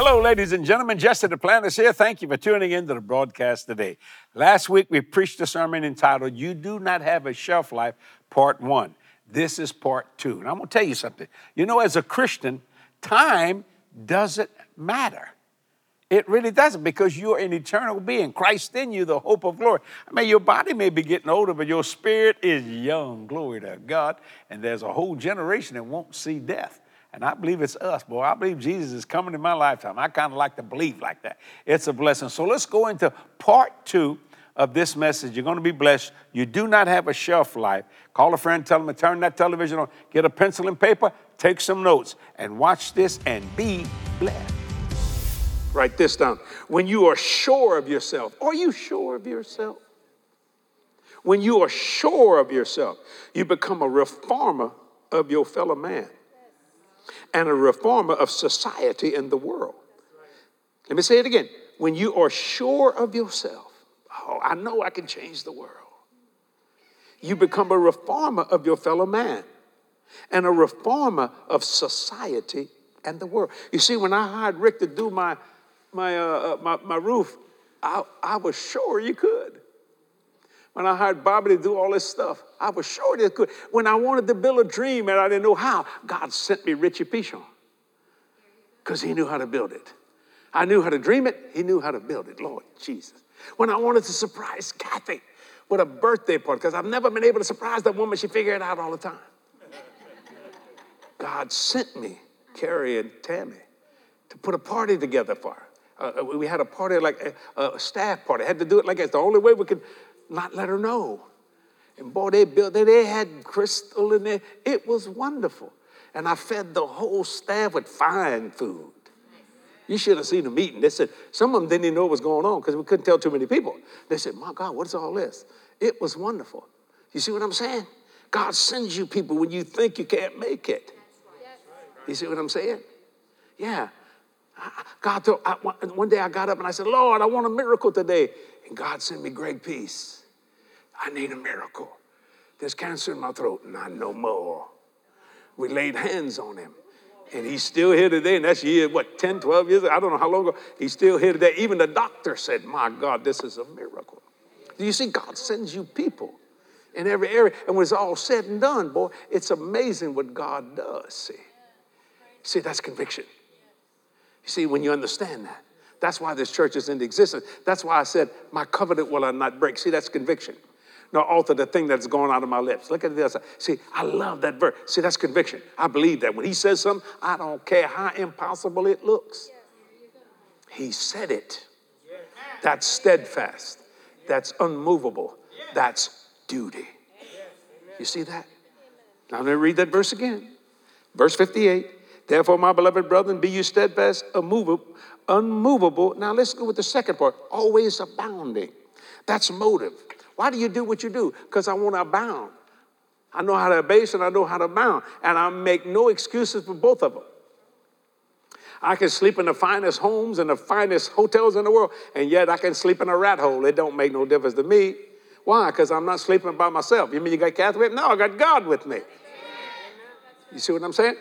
Hello, ladies and gentlemen. Jesse Duplantis here. Thank you for tuning in to the broadcast today. Last week we preached a sermon entitled You Do Not Have a Shelf Life, Part One. This is Part Two. And I'm going to tell you something. You know, as a Christian, time doesn't matter. It really doesn't because you're an eternal being. Christ in you, the hope of glory. I mean, your body may be getting older, but your spirit is young. Glory to God. And there's a whole generation that won't see death. And I believe it's us, boy. I believe Jesus is coming in my lifetime. I kind of like to believe like that. It's a blessing. So let's go into part two of this message. You're going to be blessed. You do not have a shelf life. Call a friend, tell them to turn that television on, get a pencil and paper, take some notes, and watch this and be blessed. Write this down. When you are sure of yourself, are you sure of yourself? When you are sure of yourself, you become a reformer of your fellow man and a reformer of society and the world. Let me say it again. When you are sure of yourself, oh, I know I can change the world, you become a reformer of your fellow man and a reformer of society and the world. You see, when I hired Rick to do my, my, uh, uh my, my roof, I, I was sure you could. When I hired Bobby to do all this stuff, I was sure they could. When I wanted to build a dream and I didn't know how, God sent me Richie Pichon because he knew how to build it. I knew how to dream it, he knew how to build it. Lord Jesus. When I wanted to surprise Cathy with a birthday party, because I've never been able to surprise that woman, she figured it out all the time. God sent me, Carrie and Tammy, to put a party together for her. Uh, we had a party like a, a staff party. Had to do it like that. The only way we could not let her know. And boy, they built, they, they had crystal in there. It was wonderful. And I fed the whole staff with fine food. You should have seen the meeting. They said, some of them didn't even know what was going on because we couldn't tell too many people. They said, My God, what is all this? It was wonderful. You see what I'm saying? God sends you people when you think you can't make it. You see what I'm saying? Yeah. God, told, I, one day I got up and I said, Lord, I want a miracle today. And God sent me Greg Peace. I need a miracle. There's cancer in my throat, not no more. We laid hands on him. And he's still here today, and that's year, what, 10, 12 years? I don't know how long ago. He's still here today. Even the doctor said, My God, this is a miracle. Do you see, God sends you people in every area. And when it's all said and done, boy, it's amazing what God does. See, see, that's conviction. You see, when you understand that, that's why this church is in existence. That's why I said, My covenant will I not break. See, that's conviction nor alter the thing that's going out of my lips. Look at this. See, I love that verse. See, that's conviction. I believe that. When he says something, I don't care how impossible it looks. He said it. That's steadfast. That's unmovable. That's duty. You see that? Now, let me read that verse again. Verse 58. Therefore, my beloved brethren, be you steadfast, unmovable, unmovable. Now, let's go with the second part. Always abounding. That's motive. Why do you do what you do? Because I want to abound. I know how to abase and I know how to abound. And I make no excuses for both of them. I can sleep in the finest homes and the finest hotels in the world, and yet I can sleep in a rat hole. It don't make no difference to me. Why? Because I'm not sleeping by myself. You mean you got me? No, I got God with me. You see what I'm saying?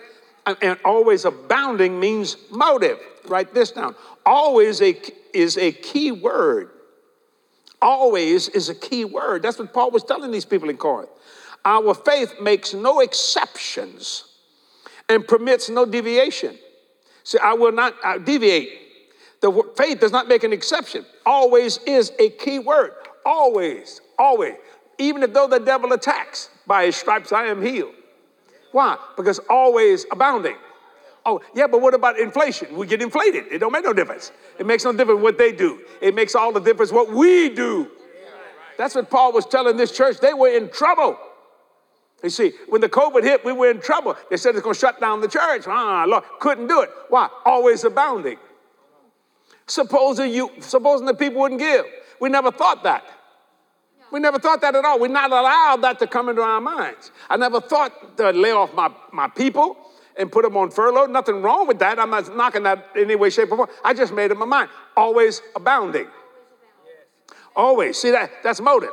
And always abounding means motive. Write this down. Always a, is a key word. Always is a key word. That's what Paul was telling these people in Corinth. Our faith makes no exceptions and permits no deviation. See, I will not uh, deviate. The faith does not make an exception. Always is a key word. Always, always. Even if though the devil attacks, by his stripes I am healed. Why? Because always abounding. Oh, yeah, but what about inflation? We get inflated. It don't make no difference. It makes no difference what they do. It makes all the difference what we do. That's what Paul was telling this church. They were in trouble. You see, when the COVID hit, we were in trouble. They said it's going to shut down the church. Ah, Lord, couldn't do it. Why? Always abounding. Supposing you, supposing the people wouldn't give. We never thought that. We never thought that at all. We're not allowed that to come into our minds. I never thought to lay off my, my people and put them on furlough. Nothing wrong with that. I'm not knocking that in any way, shape, or form. I just made up my mind. Always abounding. Always. See that? That's motive.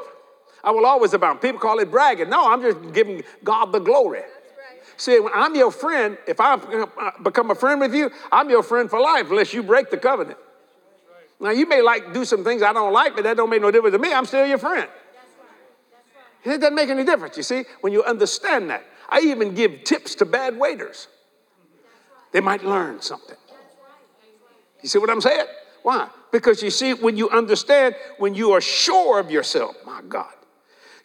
I will always abound. People call it bragging. No, I'm just giving God the glory. See, when I'm your friend, if I become a friend with you, I'm your friend for life unless you break the covenant. Now you may like do some things I don't like, but that don't make no difference to me. I'm still your friend. It doesn't make any difference, you see, when you understand that. I even give tips to bad waiters. They might learn something. You see what I'm saying? Why? Because you see, when you understand, when you are sure of yourself, my God,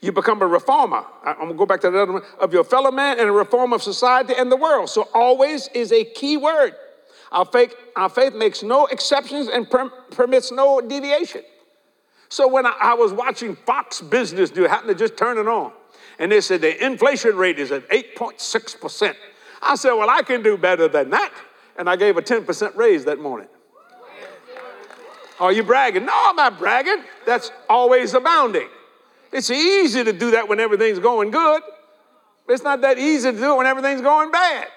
you become a reformer. I'm gonna go back to the other one of your fellow man and a reform of society and the world. So always is a key word. Our faith, our faith makes no exceptions and per, permits no deviation. So when I, I was watching Fox Business News, happened to just turn it on, and they said the inflation rate is at 8.6%. I said, Well, I can do better than that. And I gave a 10% raise that morning. Are you bragging? No, I'm not bragging. That's always abounding. It's easy to do that when everything's going good. It's not that easy to do it when everything's going bad.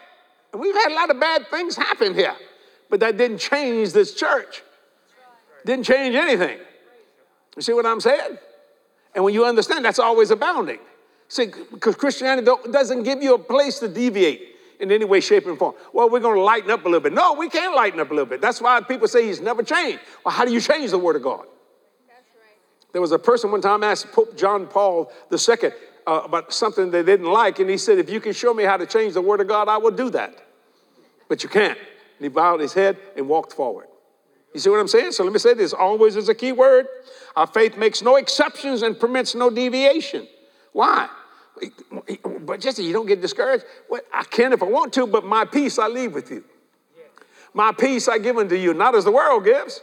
And we've had a lot of bad things happen here. But that didn't change this church. Didn't change anything. You see what I'm saying? And when you understand, that's always abounding. See, because Christianity doesn't give you a place to deviate in any way, shape, and form. Well, we're going to lighten up a little bit. No, we can't lighten up a little bit. That's why people say he's never changed. Well, how do you change the Word of God? There was a person one time asked Pope John Paul II uh, about something they didn't like, and he said, If you can show me how to change the Word of God, I will do that. But you can't. And he bowed his head and walked forward. You see what I'm saying? So let me say this always is a key word. Our faith makes no exceptions and permits no deviation. Why? But Jesse, you don't get discouraged. Well, I can if I want to, but my peace I leave with you. My peace I give unto you, not as the world gives.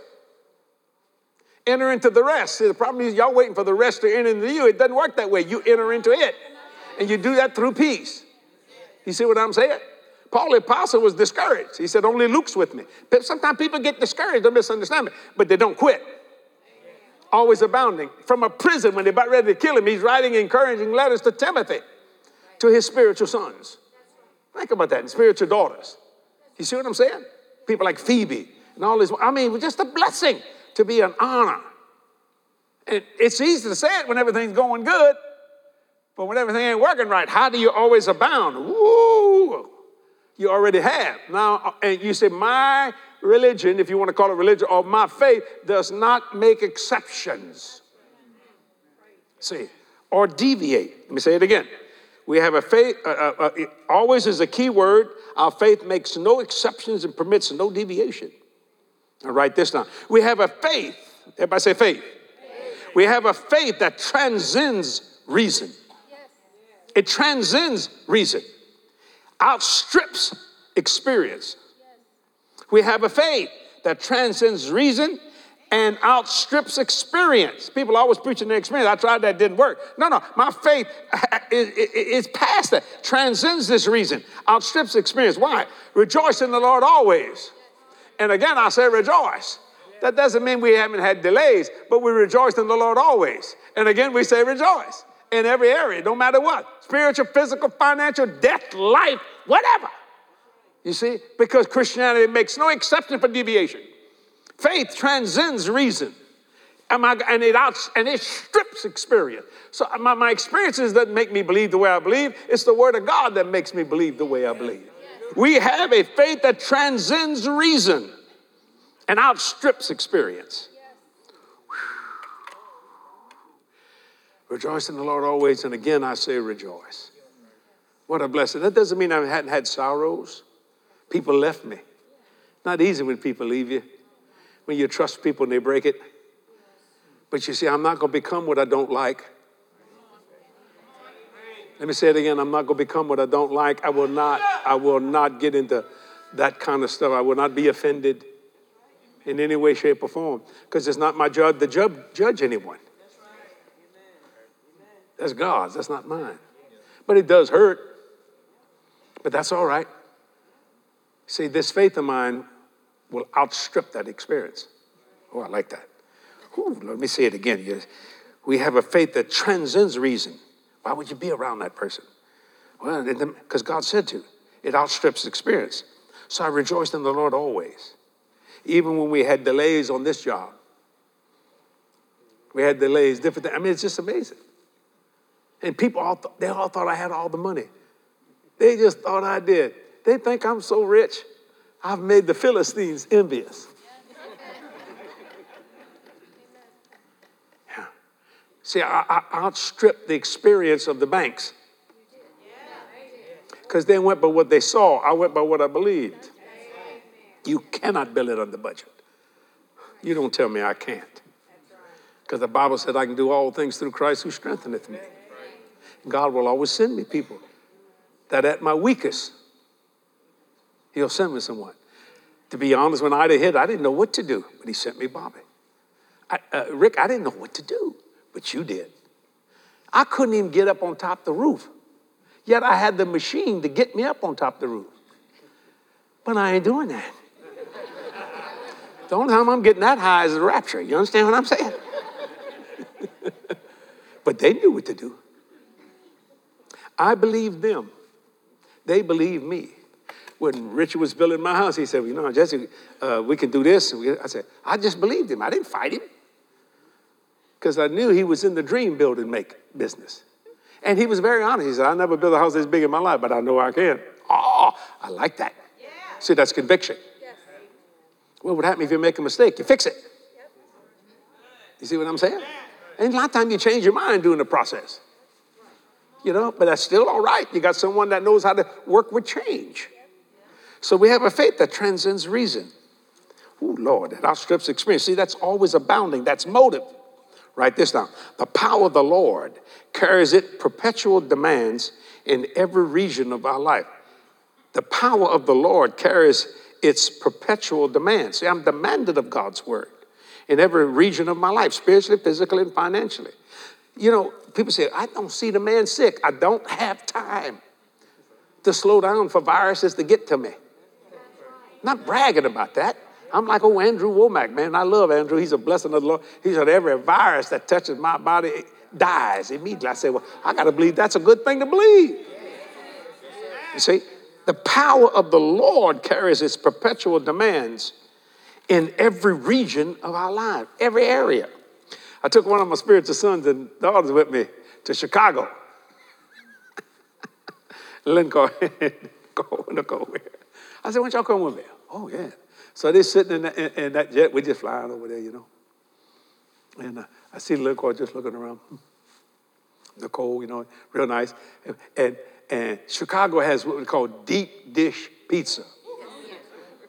Enter into the rest. See, the problem is y'all waiting for the rest to enter into you. It doesn't work that way. You enter into it. And you do that through peace. You see what I'm saying? Paul the apostle was discouraged. He said, Only Luke's with me. Sometimes people get discouraged, don't misunderstand me, but they don't quit always abounding. From a prison, when they're about ready to kill him, he's writing encouraging letters to Timothy, to his spiritual sons. Think about that, and spiritual daughters. You see what I'm saying? People like Phoebe and all these. I mean, just a blessing to be an honor. And it's easy to say it when everything's going good, but when everything ain't working right, how do you always abound? Woo! You already have. Now, and you say, My religion, if you want to call it religion, or my faith does not make exceptions. See, or deviate. Let me say it again. We have a faith, uh, uh, uh, always is a key word. Our faith makes no exceptions and permits no deviation. I'll write this down. We have a faith, everybody say faith. faith. We have a faith that transcends reason. It transcends reason, outstrips experience. We have a faith that transcends reason and outstrips experience. People always preaching their experience. I tried that, didn't work. No, no, my faith is, is past that, transcends this reason, outstrips experience. Why? Rejoice in the Lord always. And again, I say rejoice. That doesn't mean we haven't had delays, but we rejoice in the Lord always. And again, we say rejoice in every area, no matter what spiritual, physical, financial, death, life, whatever. You see? Because Christianity makes no exception for deviation. Faith transcends reason. And, it out, and it strips experience. So uh, my, my experiences doesn't make me believe the way I believe. It's the word of God that makes me believe the way I believe. We have a faith that transcends reason and outstrips experience. Rejoice in the Lord always, and again I say rejoice. What a blessing. That doesn't mean I hadn't had sorrows. People left me. Not easy when people leave you, when you trust people and they break it. But you see, I'm not going to become what I don't like. Let me say it again. I'm not going to become what I don't like. I will not. I will not get into that kind of stuff. I will not be offended in any way, shape, or form because it's not my job to judge, judge anyone. That's God's. That's not mine. But it does hurt. But that's all right. See, this faith of mine will outstrip that experience. Oh, I like that. Ooh, let me say it again. We have a faith that transcends reason. Why would you be around that person? Well, because God said to. It outstrips experience. So I rejoiced in the Lord always. Even when we had delays on this job. We had delays, different things. I mean, it's just amazing. And people all th- they all thought I had all the money. They just thought I did. They think I'm so rich, I've made the Philistines envious. Yeah. See, I, I outstripped the experience of the banks. Because they went by what they saw, I went by what I believed. You cannot build it on the budget. You don't tell me I can't. Because the Bible said I can do all things through Christ who strengtheneth me. God will always send me people that at my weakest, He'll send me someone. To be honest, when Ida hit, I didn't know what to do, but He sent me Bobby. I, uh, Rick, I didn't know what to do, but you did. I couldn't even get up on top of the roof. Yet I had the machine to get me up on top of the roof. But I ain't doing that. the only time I'm getting that high is the rapture. You understand what I'm saying? but they knew what to do. I believed them. They believed me. When Richard was building my house, he said, well, You know, Jesse, uh, we can do this. I said, I just believed him. I didn't fight him because I knew he was in the dream building make business. And he was very honest. He said, I never built a house this big in my life, but I know I can. Oh, I like that. Yeah. See, that's conviction. Yes. What would happen if you make a mistake? You fix it. Yep. You see what I'm saying? And a lot of times you change your mind during the process. You know, but that's still all right. You got someone that knows how to work with change. So we have a faith that transcends reason. Oh, Lord, that outstrips experience. See, that's always abounding. That's motive. Write this down. The power of the Lord carries it perpetual demands in every region of our life. The power of the Lord carries its perpetual demands. See, I'm demanded of God's word in every region of my life, spiritually, physically, and financially. You know, people say, I don't see the man sick. I don't have time to slow down for viruses to get to me. Not bragging about that. I'm like, oh, Andrew Wommack, man. I love Andrew. He's a blessing of the Lord. He said, every virus that touches my body dies immediately. I said, well, I got to believe that's a good thing to believe. You see, the power of the Lord carries its perpetual demands in every region of our life, every area. I took one of my spiritual sons and daughters with me to Chicago. Lincoln, go, go here. I said, why don't y'all come with me? Oh, yeah. So they're sitting in that, in, in that jet. We're just flying over there, you know. And uh, I see Lincoln just looking around. Nicole, you know, real nice. And, and Chicago has what we call deep dish pizza,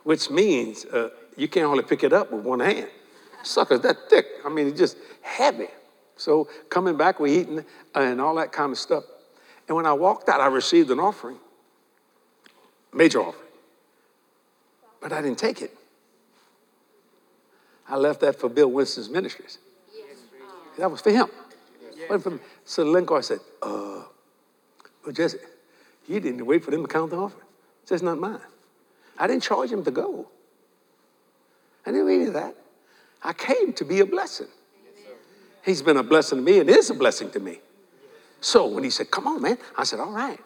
which means uh, you can't only pick it up with one hand. Sucker's that thick. I mean, it's just heavy. So coming back, we're eating and all that kind of stuff. And when I walked out, I received an offering, major offering. But I didn't take it. I left that for Bill Winston's ministries. That was for him. Yes. For so Lincoln said, uh, well, Jesse, you didn't wait for them to count the offering. It's just not mine. I didn't charge him to go. I didn't mean that. I came to be a blessing. He's been a blessing to me and is a blessing to me. So when he said, Come on, man, I said, All right.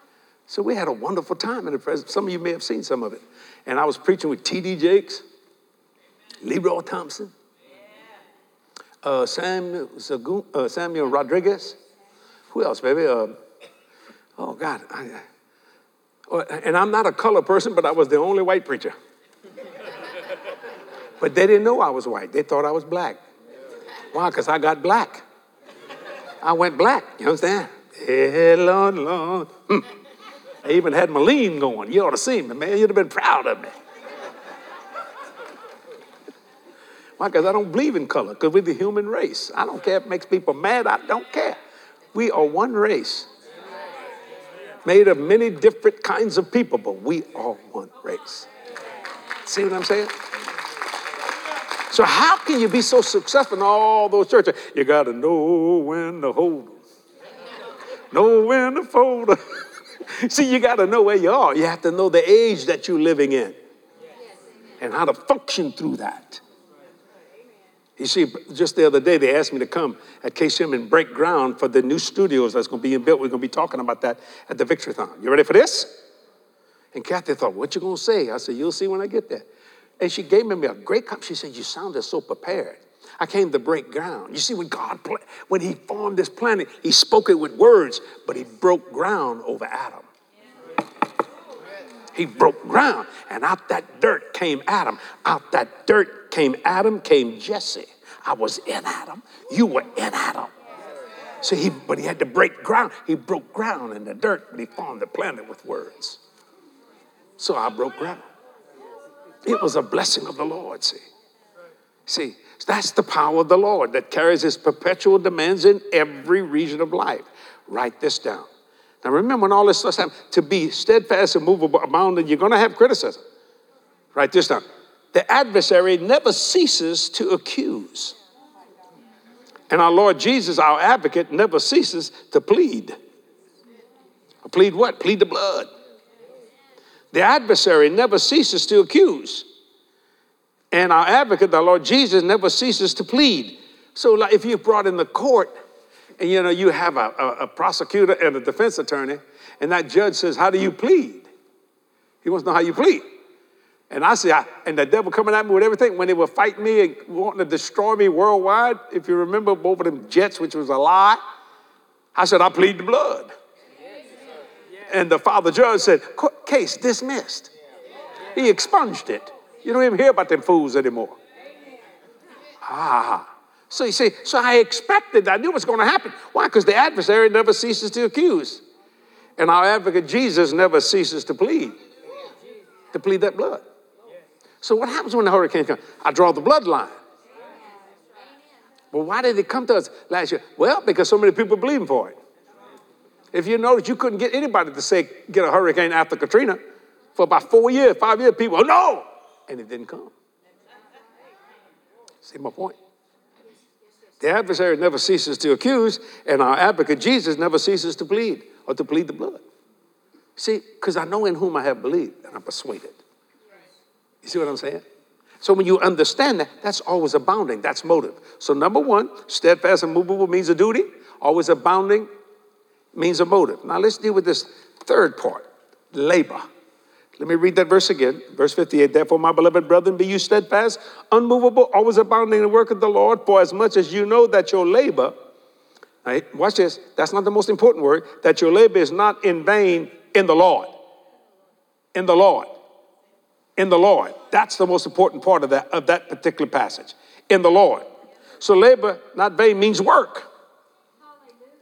So we had a wonderful time in the presence. Some of you may have seen some of it. And I was preaching with T.D. Jakes, Leroy Thompson, uh, Samuel, uh, Samuel Rodriguez. Who else, baby? Uh, oh, God. I, oh, and I'm not a color person, but I was the only white preacher. but they didn't know I was white. They thought I was black. Why? Because I got black. I went black. You understand? Hey, Lord, Lord. Hmm. I even had my lean going. You ought to see me, man. You'd have been proud of me. Why? Because I don't believe in color, because we're the human race. I don't care if it makes people mad, I don't care. We are one race, made of many different kinds of people, but we are one race. See what I'm saying? So how can you be so successful in all those churches? You got to know when to hold them, know when to fold them. See, you got to know where you are. You have to know the age that you're living in and how to function through that. You see, just the other day, they asked me to come at KCM and break ground for the new studios that's going to be built. We're going to be talking about that at the Victorython. You ready for this? And Cathy thought, what you going to say? I said, you'll see when I get there. And she gave me a great compliment. She said, You sounded so prepared. I came to break ground. You see, when God, when He formed this planet, He spoke it with words, but He broke ground over Adam. He broke ground, and out that dirt came Adam. Out that dirt came Adam, came Jesse. I was in Adam. You were in Adam. So he, but he had to break ground. He broke ground in the dirt, but he formed the planet with words. So I broke ground. It was a blessing of the Lord, see. See, that's the power of the Lord that carries his perpetual demands in every region of life. Write this down. Now remember when all this stuff happens, to be steadfast and movable, abounding, you're going to have criticism. Write this down. The adversary never ceases to accuse. And our Lord Jesus, our advocate, never ceases to plead. Plead what? Plead the blood. The adversary never ceases to accuse. And our advocate, the Lord Jesus, never ceases to plead. So, like, if you're brought in the court and you know you have a, a, a, prosecutor and a defense attorney, and that judge says, How do you plead? He wants to know how you plead. And I say, I, and the devil coming at me with everything when they were fighting me and wanting to destroy me worldwide. If you remember both of them jets, which was a lie, I said, I plead the blood. And the father judge said, Case dismissed. He expunged it. You don't even hear about them fools anymore. Ah. So you see, so I expected, I knew what's going to happen. Why? Because the adversary never ceases to accuse. And our advocate Jesus never ceases to plead, to plead that blood. So what happens when the hurricane comes? I draw the bloodline. Well, why did it come to us last year? Well, because so many people believing for it. If you notice, you couldn't get anybody to say get a hurricane after Katrina for about four years, five years. People, no, and it didn't come. See my point? The adversary never ceases to accuse, and our advocate Jesus never ceases to plead or to plead the blood. See, because I know in whom I have believed, and I'm persuaded. You see what I'm saying? So when you understand that, that's always abounding. That's motive. So number one, steadfast and movable means a duty. Always abounding means a motive. Now let's deal with this third part, labor. Let me read that verse again. Verse 58. Therefore, my beloved brethren, be you steadfast, unmovable, always abounding in the work of the Lord, for as much as you know that your labor, right, watch this, that's not the most important word, that your labor is not in vain in the Lord. In the Lord in the Lord. That's the most important part of that, of that particular passage. In the Lord. So labor, not vain, means work.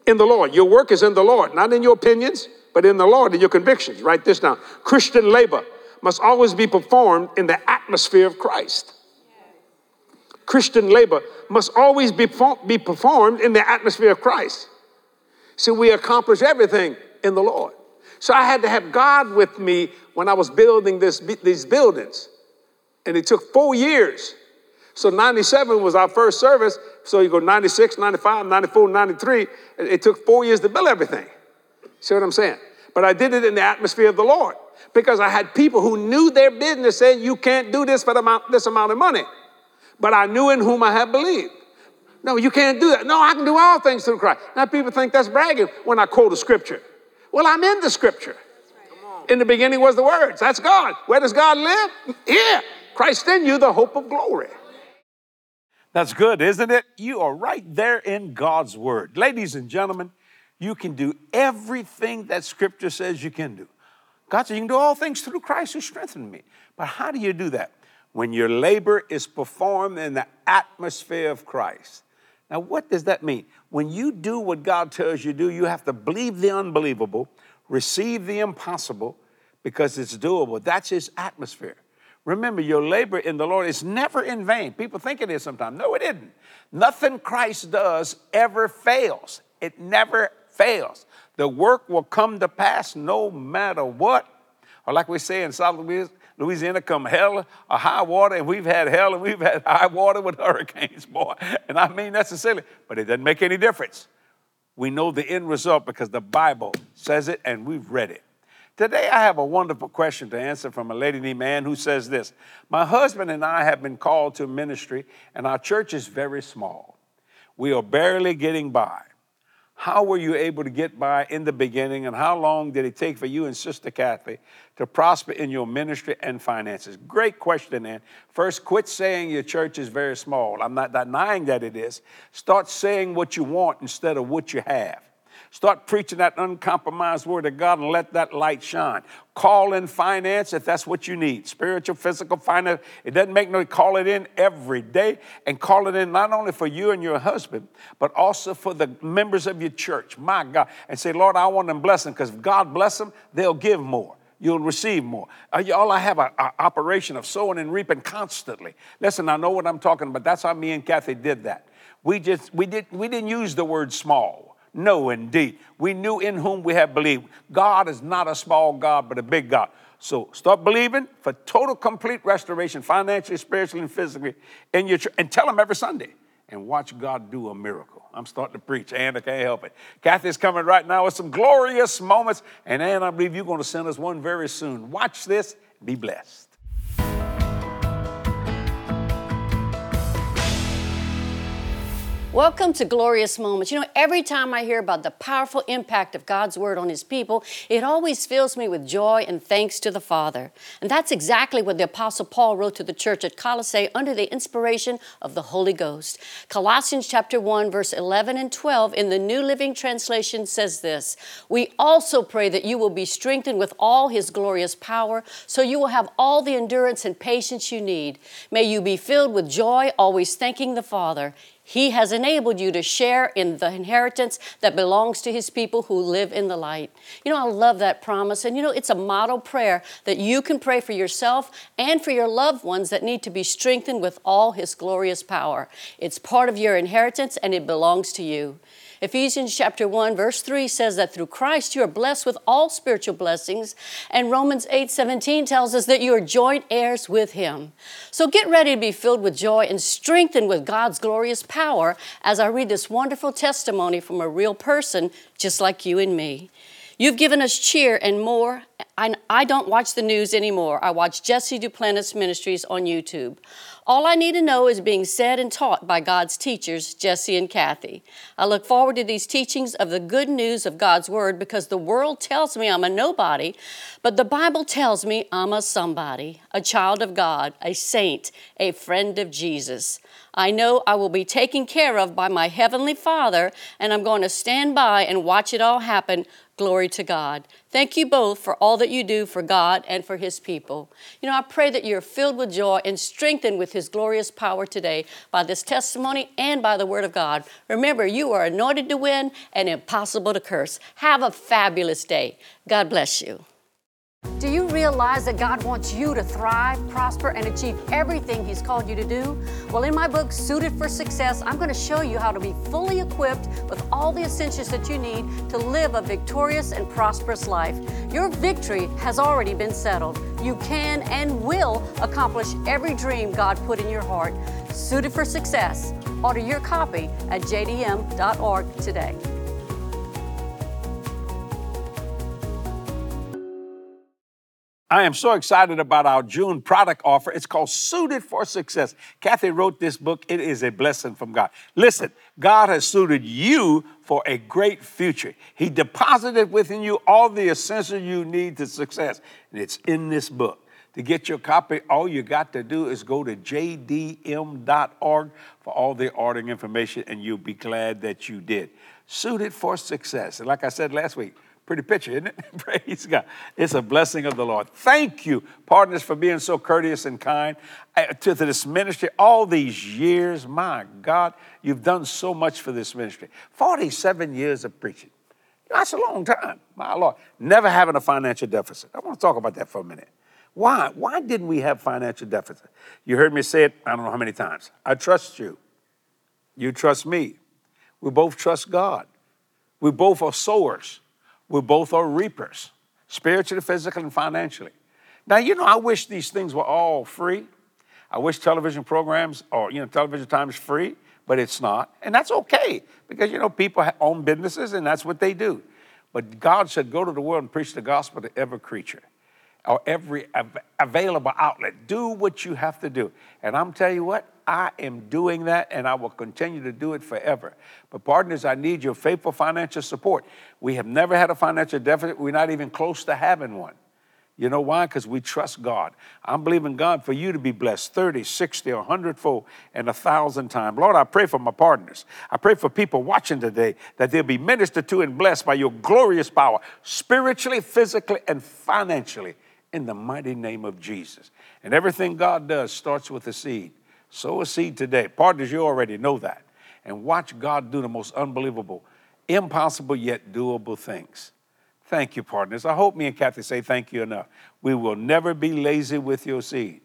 In the Lord. Your work is in the Lord, not in your opinions, but in the Lord and your convictions. Write this down. Christian labor must always be performed in the atmosphere of Christ. Christian labor must always be, be performed in the atmosphere of Christ. So we accomplish everything in the Lord. So I had to have God with me when I was building this, these buildings. And it took four years. So 97 was our first service. So you go 96, 95, 94, 93. It took four years to build everything. See what I'm saying? But I did it in the atmosphere of the Lord because I had people who knew their business saying, You can't do this for amount, this amount of money. But I knew in whom I had believed. No, you can't do that. No, I can do all things through Christ. Now people think that's bragging when I quote a scripture. Well, I'm in the scripture. In the beginning was the words. That's God. Where does God live? Here. Christ in you, the hope of glory. That's good, isn't it? You are right there in God's word. Ladies and gentlemen, you can do everything that scripture says you can do. God said, You can do all things through Christ who strengthened me. But how do you do that? When your labor is performed in the atmosphere of Christ. Now, what does that mean? When you do what God tells you to do, you have to believe the unbelievable, receive the impossible, because it's doable. That's His atmosphere. Remember, your labor in the Lord is never in vain. People think it is sometimes. No, it isn't. Nothing Christ does ever fails, it never fails. The work will come to pass no matter what. Or, like we say in South Louisiana come hell or high water, and we've had hell and we've had high water with hurricanes, boy. And I mean necessarily, but it doesn't make any difference. We know the end result because the Bible says it and we've read it. Today, I have a wonderful question to answer from a lady named Ann who says this My husband and I have been called to ministry, and our church is very small. We are barely getting by. How were you able to get by in the beginning, and how long did it take for you and Sister Cathy to prosper in your ministry and finances? Great question, Ann. First, quit saying your church is very small. I'm not denying that it is. Start saying what you want instead of what you have. Start preaching that uncompromised word of God and let that light shine. Call in finance if that's what you need spiritual, physical, finance. It doesn't make no, call it in every day and call it in not only for you and your husband, but also for the members of your church. My God. And say, Lord, I want them blessing because if God bless them, they'll give more you'll receive more. Uh, y'all, I have an operation of sowing and reaping constantly. Listen, I know what I'm talking about. That's how me and Cathy did that. We just we did we didn't use the word small. No, indeed. We knew in whom we have believed. God is not a small God, but a big God. So start believing for total, complete restoration, financially, spiritually, and physically in your church. And tell them every Sunday. And watch God do a miracle. I'm starting to preach, and I can't help it. Cathy's coming right now with some glorious moments. And Ann, I believe you're going to send us one very soon. Watch this. Be blessed. Welcome to Glorious Moments. You know, every time I hear about the powerful impact of God's Word on His people, it always fills me with joy and thanks to the Father. And that's exactly what the Apostle Paul wrote to the church at Colossae under the inspiration of the Holy Ghost. Colossians chapter 1, verse 11 and 12 in the New Living Translation says this We also pray that you will be strengthened with all His glorious power, so you will have all the endurance and patience you need. May you be filled with joy, always thanking the Father. He has enabled you to share in the inheritance that belongs to His people who live in the light. You know, I love that promise. And you know, it's a model prayer that you can pray for yourself and for your loved ones that need to be strengthened with all His glorious power. It's part of your inheritance and it belongs to you. Ephesians chapter 1 verse 3 says that through Christ you are blessed with all spiritual blessings and Romans 8:17 tells us that you are joint heirs with him. So get ready to be filled with joy and strengthened with God's glorious power as I read this wonderful testimony from a real person just like you and me. You've given us cheer and more. I, I don't watch the news anymore. I watch Jesse Duplantis Ministries on YouTube. All I need to know is being said and taught by God's teachers, Jesse and Cathy. I look forward to these teachings of the good news of God's Word because the world tells me I'm a nobody, but the Bible tells me I'm a somebody, a child of God, a saint, a friend of Jesus. I know I will be taken care of by my Heavenly Father, and I'm going to stand by and watch it all happen Glory to God. Thank you both for all that you do for God and for His people. You know, I pray that you're filled with joy and strengthened with His glorious power today by this testimony and by the Word of God. Remember, you are anointed to win and impossible to curse. Have a fabulous day. God bless you. Do you realize that God wants you to thrive, prosper, and achieve everything He's called you to do? Well, in my book, Suited for Success, I'm going to show you how to be fully equipped with all the essentials that you need to live a victorious and prosperous life. Your victory has already been settled. You can and will accomplish every dream God put in your heart. Suited for Success. Order your copy at jdm.org today. I am so excited about our June product offer. It's called Suited for Success. Cathy wrote this book. It is a blessing from God. Listen, God has suited you for a great future. He deposited within you all the essentials you need to success, and it's in this book. To get your copy, all you got to do is go to jdm.org for all the ordering information, and you'll be glad that you did. Suited for Success. And like I said last week, Pretty picture, isn't it? Praise God. It's a blessing of the Lord. Thank you, partners, for being so courteous and kind eh, to this ministry all these years. My God, you've done so much for this ministry. 47 years of preaching. That's a long time, my Lord. Never having a financial deficit. I want to talk about that for a minute. Why? Why didn't we have financial deficit? You heard me say it, I don't know how many times. I trust you. You trust me. We both trust God. We both are sowers we both are reapers, spiritually, physically, and financially. Now, you know, I wish these things were all free. I wish television programs or, you know, television time is free, but it's not. And that's okay because, you know, people own businesses and that's what they do. But God said, go to the world and preach the gospel to every creature or every available outlet. Do what you have to do. And I'm telling you what, I am doing that and I will continue to do it forever. But, partners, I need your faithful financial support. We have never had a financial deficit, we're not even close to having one. You know why? Because we trust God. I'm believing God for you to be blessed 30, 60, 100 fold, and a thousand times. Lord, I pray for my partners. I pray for people watching today that they'll be ministered to and blessed by your glorious power, spiritually, physically, and financially, in the mighty name of Jesus. And everything God does starts with a seed. Sow a seed today. Partners, you already know that. And watch God do the most unbelievable, impossible yet doable things. Thank you, partners. I hope me and Cathy say thank you enough. We will never be lazy with your seed.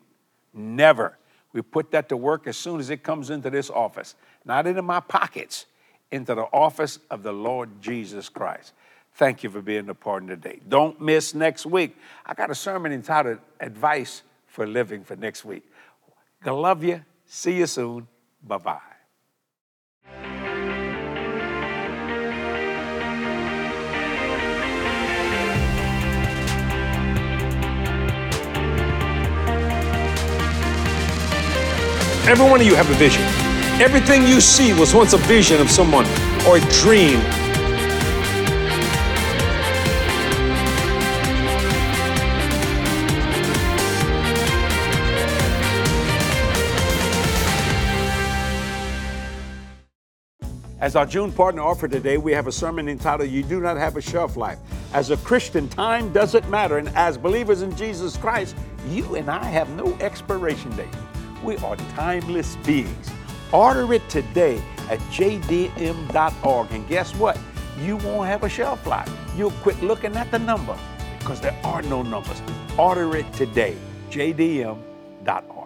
Never. We put that to work as soon as it comes into this office, not into my pockets, into the office of the Lord Jesus Christ. Thank you for being a partner today. Don't miss next week. I got a sermon entitled Advice for Living for next week. I love you. See you soon. Bye bye. Every one of you have a vision. Everything you see was once a vision of someone or a dream. As our June partner offer today, we have a sermon entitled You Do Not Have a Shelf Life. As a Christian, time doesn't matter. And as believers in Jesus Christ, you and I have no expiration date. We are timeless beings. Order it today at jdm.org. And guess what? You won't have a shelf life. You'll quit looking at the number because there are no numbers. Order it today, jdm.org.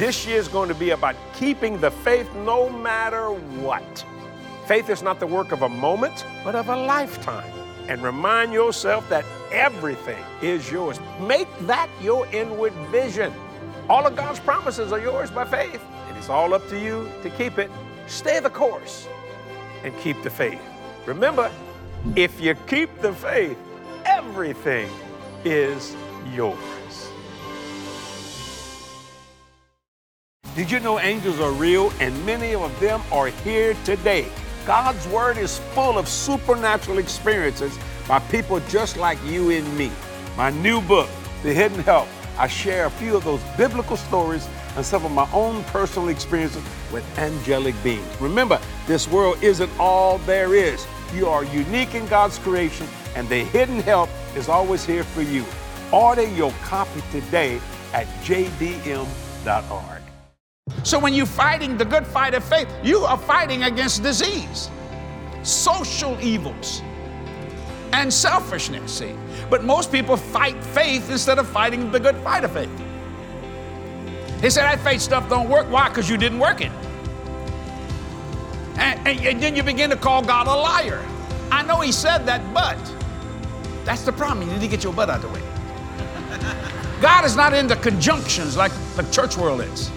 This year is going to be about keeping the faith no matter what. Faith is not the work of a moment, but of a lifetime. And remind yourself that everything is yours. Make that your inward vision. All of God's promises are yours by faith, and it's all up to you to keep it. Stay the course and keep the faith. Remember, if you keep the faith, everything is yours. Did you know angels are real and many of them are here today? God's Word is full of supernatural experiences by people just like you and me. My new book, The Hidden Help, I share a few of those biblical stories and some of my own personal experiences with angelic beings. Remember, this world isn't all there is. You are unique in God's creation, and the hidden help is always here for you. Order your copy today at jdm.org. So when you're fighting the good fight of faith, you are fighting against disease, social evils, and selfishness. See, but most people fight faith instead of fighting the good fight of faith. They say that faith stuff don't work. Why? Because you didn't work it. And, and, and then you begin to call God a liar. I know He said that, but that's the problem. You need to get your butt out of the way. God is not into conjunctions like the church world is.